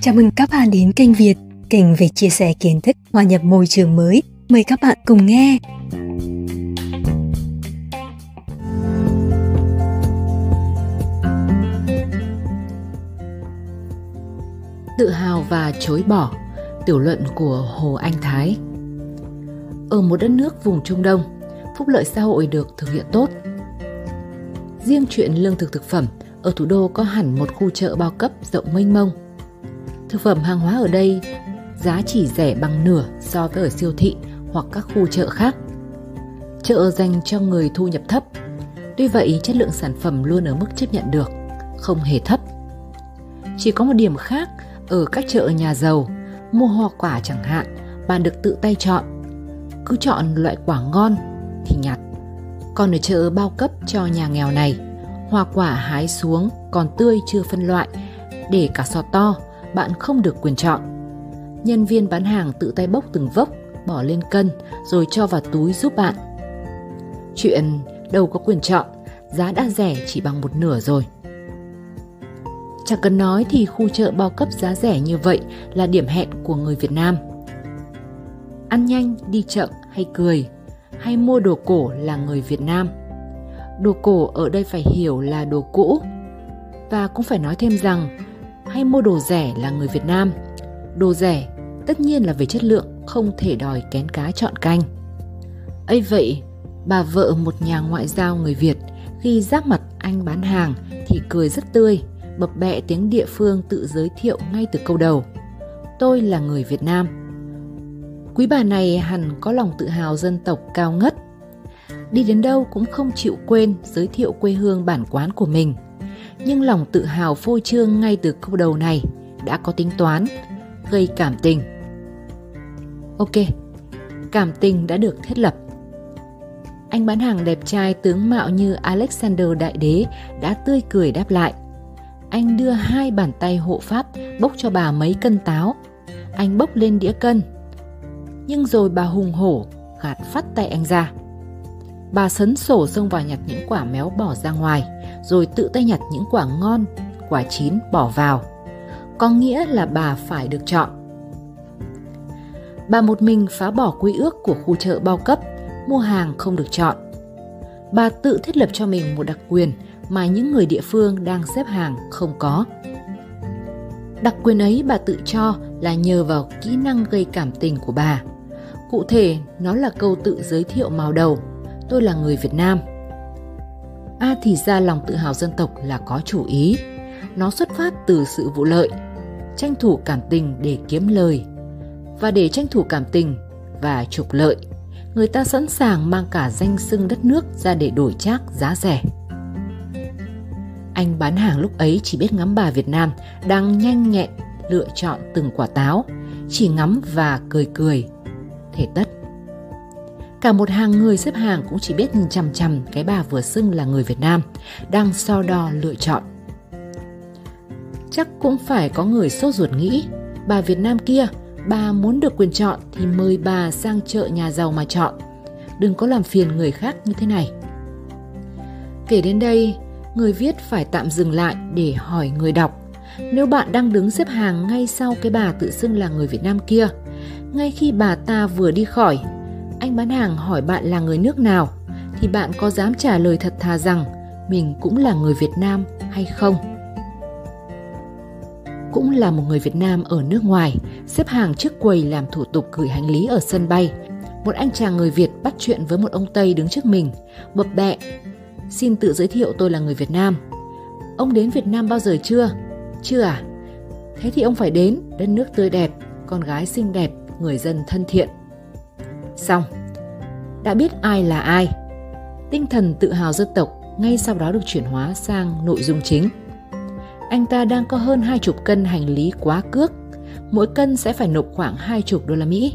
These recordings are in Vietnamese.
Chào mừng các bạn đến kênh Việt, kênh về chia sẻ kiến thức hòa nhập môi trường mới. Mời các bạn cùng nghe. Tự hào và chối bỏ Tiểu luận của Hồ Anh Thái Ở một đất nước vùng Trung Đông, phúc lợi xã hội được thực hiện tốt. Riêng chuyện lương thực thực phẩm, ở thủ đô có hẳn một khu chợ bao cấp rộng mênh mông. Thực phẩm hàng hóa ở đây giá chỉ rẻ bằng nửa so với ở siêu thị hoặc các khu chợ khác. Chợ dành cho người thu nhập thấp. Tuy vậy, chất lượng sản phẩm luôn ở mức chấp nhận được, không hề thấp. Chỉ có một điểm khác ở các chợ nhà giàu, mua hoa quả chẳng hạn, bạn được tự tay chọn. Cứ chọn loại quả ngon thì nhặt. Còn ở chợ bao cấp cho nhà nghèo này, hoa quả hái xuống còn tươi chưa phân loại, để cả sọt to, bạn không được quyền chọn. Nhân viên bán hàng tự tay bốc từng vốc, bỏ lên cân rồi cho vào túi giúp bạn. Chuyện đâu có quyền chọn, giá đã rẻ chỉ bằng một nửa rồi. Chẳng cần nói thì khu chợ bao cấp giá rẻ như vậy là điểm hẹn của người Việt Nam. Ăn nhanh, đi chậm hay cười, hay mua đồ cổ là người Việt Nam. Đồ cổ ở đây phải hiểu là đồ cũ. Và cũng phải nói thêm rằng, hay mua đồ rẻ là người Việt Nam. Đồ rẻ tất nhiên là về chất lượng không thể đòi kén cá chọn canh. ấy vậy, bà vợ một nhà ngoại giao người Việt khi giáp mặt anh bán hàng thì cười rất tươi bập bẹ tiếng địa phương tự giới thiệu ngay từ câu đầu. Tôi là người Việt Nam. Quý bà này hẳn có lòng tự hào dân tộc cao ngất. Đi đến đâu cũng không chịu quên giới thiệu quê hương bản quán của mình. Nhưng lòng tự hào phô trương ngay từ câu đầu này đã có tính toán, gây cảm tình. Ok, cảm tình đã được thiết lập. Anh bán hàng đẹp trai tướng mạo như Alexander Đại Đế đã tươi cười đáp lại anh đưa hai bàn tay hộ pháp bốc cho bà mấy cân táo. Anh bốc lên đĩa cân. Nhưng rồi bà hùng hổ gạt phát tay anh ra. Bà sấn sổ xông vào nhặt những quả méo bỏ ra ngoài, rồi tự tay nhặt những quả ngon, quả chín bỏ vào. Có nghĩa là bà phải được chọn. Bà một mình phá bỏ quy ước của khu chợ bao cấp, mua hàng không được chọn. Bà tự thiết lập cho mình một đặc quyền mà những người địa phương đang xếp hàng không có. Đặc quyền ấy bà tự cho là nhờ vào kỹ năng gây cảm tình của bà. Cụ thể, nó là câu tự giới thiệu màu đầu, tôi là người Việt Nam. A à, thì ra lòng tự hào dân tộc là có chủ ý. Nó xuất phát từ sự vụ lợi, tranh thủ cảm tình để kiếm lời. Và để tranh thủ cảm tình và trục lợi, người ta sẵn sàng mang cả danh xưng đất nước ra để đổi trác giá rẻ. Anh bán hàng lúc ấy chỉ biết ngắm bà Việt Nam đang nhanh nhẹn lựa chọn từng quả táo, chỉ ngắm và cười cười. Thể tất. Cả một hàng người xếp hàng cũng chỉ biết nhìn chằm chằm cái bà vừa xưng là người Việt Nam, đang so đo lựa chọn. Chắc cũng phải có người sốt ruột nghĩ, bà Việt Nam kia, bà muốn được quyền chọn thì mời bà sang chợ nhà giàu mà chọn. Đừng có làm phiền người khác như thế này. Kể đến đây, người viết phải tạm dừng lại để hỏi người đọc. Nếu bạn đang đứng xếp hàng ngay sau cái bà tự xưng là người Việt Nam kia, ngay khi bà ta vừa đi khỏi, anh bán hàng hỏi bạn là người nước nào, thì bạn có dám trả lời thật thà rằng mình cũng là người Việt Nam hay không? Cũng là một người Việt Nam ở nước ngoài, xếp hàng trước quầy làm thủ tục gửi hành lý ở sân bay. Một anh chàng người Việt bắt chuyện với một ông Tây đứng trước mình, bập bẹ Xin tự giới thiệu tôi là người Việt Nam. Ông đến Việt Nam bao giờ chưa? Chưa à? Thế thì ông phải đến, đất nước tươi đẹp, con gái xinh đẹp, người dân thân thiện. Xong, đã biết ai là ai. Tinh thần tự hào dân tộc ngay sau đó được chuyển hóa sang nội dung chính. Anh ta đang có hơn hai chục cân hành lý quá cước, mỗi cân sẽ phải nộp khoảng hai chục đô la Mỹ.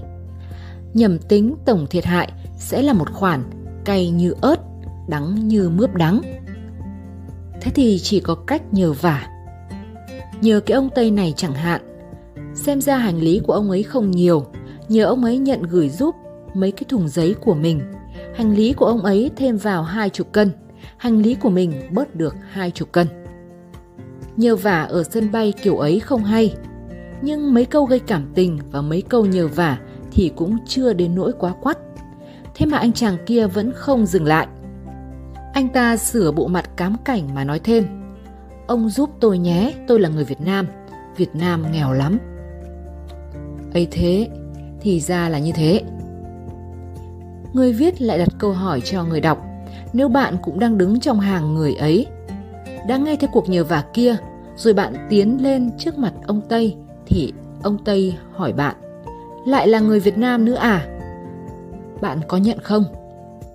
Nhầm tính tổng thiệt hại sẽ là một khoản cay như ớt đắng như mướp đắng. Thế thì chỉ có cách nhờ vả. Nhờ cái ông Tây này chẳng hạn, xem ra hành lý của ông ấy không nhiều, nhờ ông ấy nhận gửi giúp mấy cái thùng giấy của mình. Hành lý của ông ấy thêm vào hai chục cân, hành lý của mình bớt được hai chục cân. nhờ vả ở sân bay kiểu ấy không hay. Nhưng mấy câu gây cảm tình và mấy câu nhờ vả thì cũng chưa đến nỗi quá quắt. Thế mà anh chàng kia vẫn không dừng lại. Anh ta sửa bộ mặt cám cảnh mà nói thêm. Ông giúp tôi nhé, tôi là người Việt Nam. Việt Nam nghèo lắm. ấy thế, thì ra là như thế. Người viết lại đặt câu hỏi cho người đọc. Nếu bạn cũng đang đứng trong hàng người ấy, đã nghe theo cuộc nhờ vả kia, rồi bạn tiến lên trước mặt ông Tây, thì ông Tây hỏi bạn, lại là người Việt Nam nữa à? Bạn có nhận không?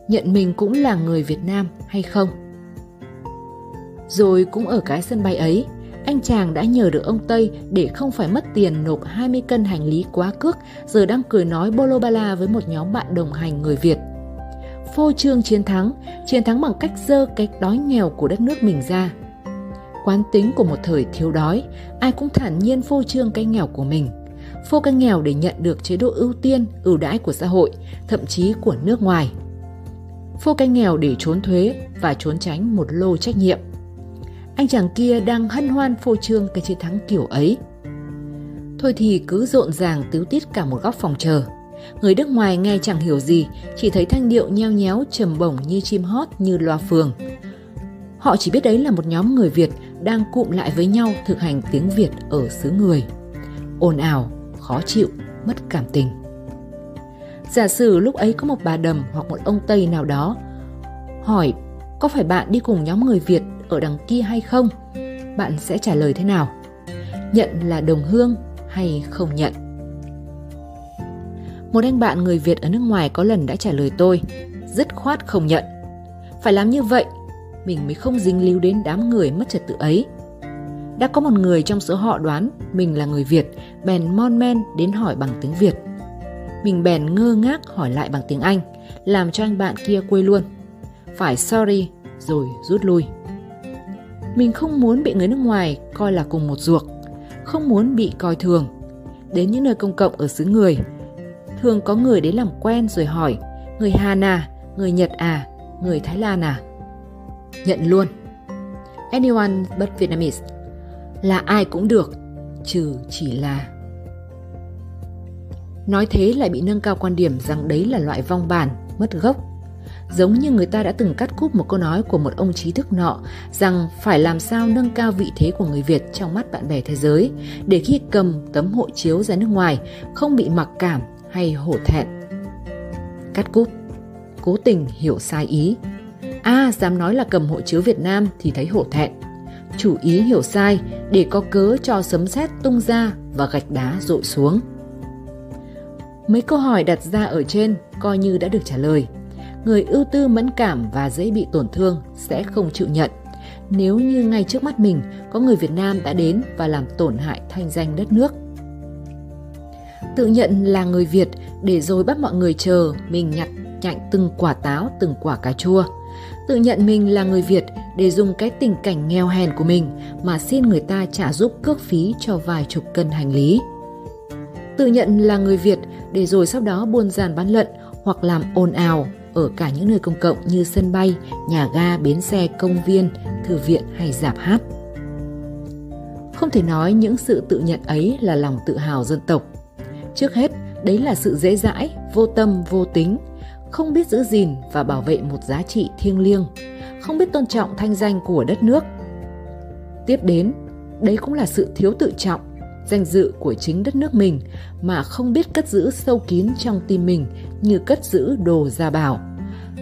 Nhận mình cũng là người Việt Nam hay không? Rồi cũng ở cái sân bay ấy, anh chàng đã nhờ được ông Tây để không phải mất tiền nộp 20 cân hành lý quá cước, giờ đang cười nói bolo bala với một nhóm bạn đồng hành người Việt. Phô trương chiến thắng, chiến thắng bằng cách dơ cái đói nghèo của đất nước mình ra. Quán tính của một thời thiếu đói, ai cũng thản nhiên phô trương cái nghèo của mình. Phô cái nghèo để nhận được chế độ ưu tiên, ưu đãi của xã hội, thậm chí của nước ngoài. Phô cái nghèo để trốn thuế và trốn tránh một lô trách nhiệm – anh chàng kia đang hân hoan phô trương cái chiến thắng kiểu ấy. Thôi thì cứ rộn ràng tứ tiết cả một góc phòng chờ. Người nước ngoài nghe chẳng hiểu gì, chỉ thấy thanh điệu nheo nhéo trầm bổng như chim hót như loa phường. Họ chỉ biết đấy là một nhóm người Việt đang cụm lại với nhau thực hành tiếng Việt ở xứ người. ồn ào, khó chịu, mất cảm tình. Giả sử lúc ấy có một bà đầm hoặc một ông Tây nào đó hỏi có phải bạn đi cùng nhóm người Việt ở đằng kia hay không? Bạn sẽ trả lời thế nào? Nhận là đồng hương hay không nhận? Một anh bạn người Việt ở nước ngoài có lần đã trả lời tôi, dứt khoát không nhận. Phải làm như vậy, mình mới không dính líu đến đám người mất trật tự ấy. Đã có một người trong số họ đoán mình là người Việt, bèn mon men đến hỏi bằng tiếng Việt. Mình bèn ngơ ngác hỏi lại bằng tiếng Anh, làm cho anh bạn kia quê luôn. Phải sorry, rồi rút lui. Mình không muốn bị người nước ngoài coi là cùng một ruột, không muốn bị coi thường. Đến những nơi công cộng ở xứ người, thường có người đến làm quen rồi hỏi người Hàn à, người Nhật à, người Thái Lan à. Nhận luôn. Anyone but Vietnamese. Là ai cũng được, trừ chỉ là Nói thế lại bị nâng cao quan điểm rằng đấy là loại vong bản, mất gốc, giống như người ta đã từng cắt cúp một câu nói của một ông trí thức nọ rằng phải làm sao nâng cao vị thế của người Việt trong mắt bạn bè thế giới để khi cầm tấm hộ chiếu ra nước ngoài không bị mặc cảm hay hổ thẹn. Cắt cúp, cố tình hiểu sai ý. A à, dám nói là cầm hộ chiếu Việt Nam thì thấy hổ thẹn. Chủ ý hiểu sai để có cớ cho sấm sét tung ra và gạch đá rội xuống. Mấy câu hỏi đặt ra ở trên coi như đã được trả lời người ưu tư mẫn cảm và dễ bị tổn thương sẽ không chịu nhận nếu như ngay trước mắt mình có người Việt Nam đã đến và làm tổn hại thanh danh đất nước. Tự nhận là người Việt để rồi bắt mọi người chờ mình nhặt nhạnh từng quả táo, từng quả cà chua. Tự nhận mình là người Việt để dùng cái tình cảnh nghèo hèn của mình mà xin người ta trả giúp cước phí cho vài chục cân hành lý. Tự nhận là người Việt để rồi sau đó buôn giàn bán lận hoặc làm ồn ào ở cả những nơi công cộng như sân bay, nhà ga, bến xe, công viên, thư viện hay dạp hát. Không thể nói những sự tự nhận ấy là lòng tự hào dân tộc. Trước hết, đấy là sự dễ dãi, vô tâm, vô tính, không biết giữ gìn và bảo vệ một giá trị thiêng liêng, không biết tôn trọng thanh danh của đất nước. Tiếp đến, đấy cũng là sự thiếu tự trọng, danh dự của chính đất nước mình mà không biết cất giữ sâu kín trong tim mình như cất giữ đồ gia bảo.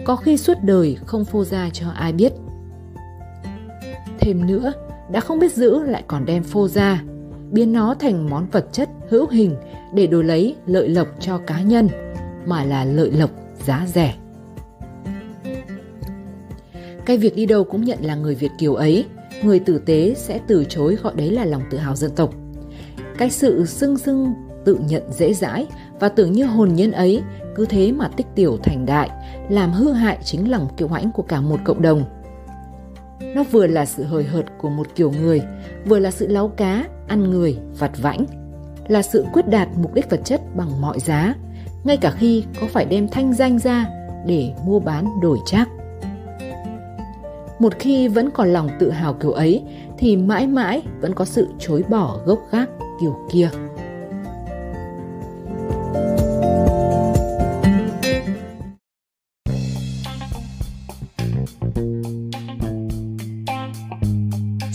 Có khi suốt đời không phô ra cho ai biết. Thêm nữa, đã không biết giữ lại còn đem phô ra, biến nó thành món vật chất hữu hình để đổi lấy lợi lộc cho cá nhân, mà là lợi lộc giá rẻ. Cái việc đi đâu cũng nhận là người Việt Kiều ấy, người tử tế sẽ từ chối gọi đấy là lòng tự hào dân tộc. Cái sự xưng xưng tự nhận dễ dãi và tưởng như hồn nhiên ấy cứ thế mà tích tiểu thành đại, làm hư hại chính lòng kiêu hãnh của cả một cộng đồng. Nó vừa là sự hời hợt của một kiểu người, vừa là sự láu cá, ăn người, vặt vãnh, là sự quyết đạt mục đích vật chất bằng mọi giá, ngay cả khi có phải đem thanh danh ra để mua bán đổi trác. một khi vẫn còn lòng tự hào kiểu ấy thì mãi mãi vẫn có sự chối bỏ gốc gác kiểu kia